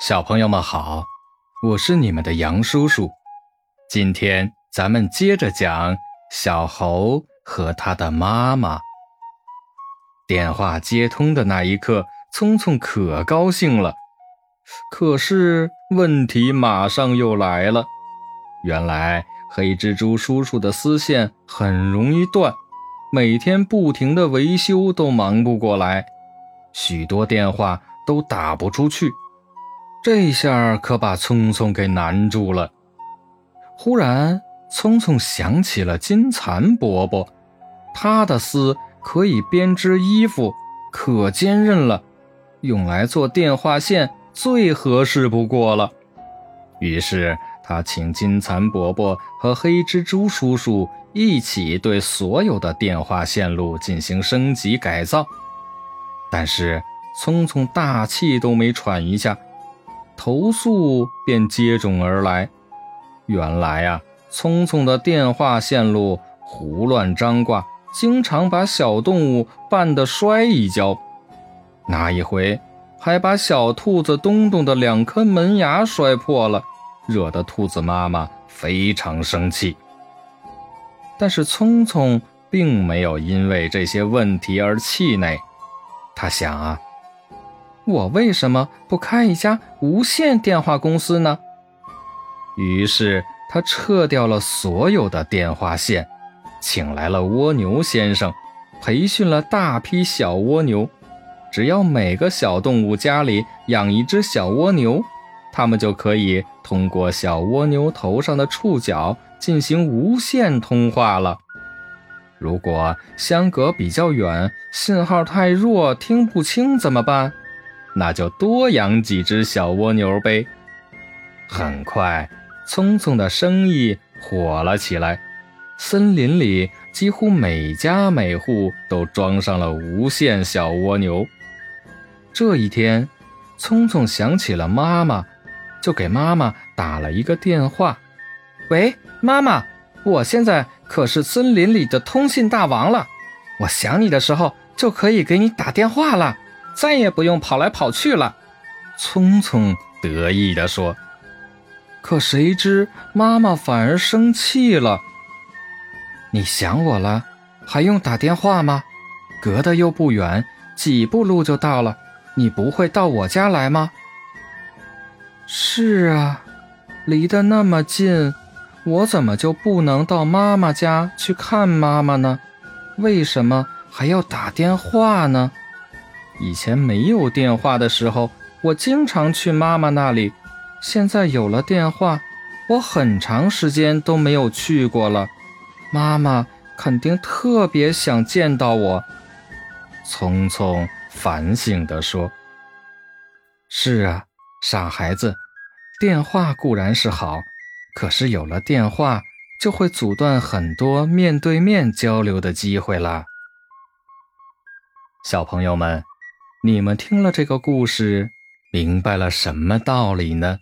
小朋友们好，我是你们的杨叔叔。今天咱们接着讲小猴和他的妈妈。电话接通的那一刻，聪聪可高兴了。可是问题马上又来了，原来黑蜘蛛叔叔的丝线很容易断，每天不停的维修都忙不过来，许多电话都打不出去。这下可把聪聪给难住了。忽然，聪聪想起了金蚕伯伯，他的丝可以编织衣服，可坚韧了，用来做电话线最合适不过了。于是，他请金蚕伯伯和黑蜘蛛叔叔一起对所有的电话线路进行升级改造。但是，聪聪大气都没喘一下。投诉便接踵而来。原来啊，聪聪的电话线路胡乱张挂，经常把小动物绊得摔一跤。那一回，还把小兔子东东的两颗门牙摔破了，惹得兔子妈妈非常生气。但是聪聪并没有因为这些问题而气馁，他想啊。我为什么不开一家无线电话公司呢？于是他撤掉了所有的电话线，请来了蜗牛先生，培训了大批小蜗牛。只要每个小动物家里养一只小蜗牛，他们就可以通过小蜗牛头上的触角进行无线通话了。如果相隔比较远，信号太弱，听不清怎么办？那就多养几只小蜗牛呗。很快，聪聪的生意火了起来，森林里几乎每家每户都装上了无线小蜗牛。这一天，聪聪想起了妈妈，就给妈妈打了一个电话：“喂，妈妈，我现在可是森林里的通信大王了，我想你的时候就可以给你打电话了。”再也不用跑来跑去了，聪聪得意地说。可谁知妈妈反而生气了。你想我了，还用打电话吗？隔得又不远，几步路就到了。你不会到我家来吗？是啊，离得那么近，我怎么就不能到妈妈家去看妈妈呢？为什么还要打电话呢？以前没有电话的时候，我经常去妈妈那里。现在有了电话，我很长时间都没有去过了。妈妈肯定特别想见到我。聪聪反省地说：“是啊，傻孩子，电话固然是好，可是有了电话，就会阻断很多面对面交流的机会了。”小朋友们。你们听了这个故事，明白了什么道理呢？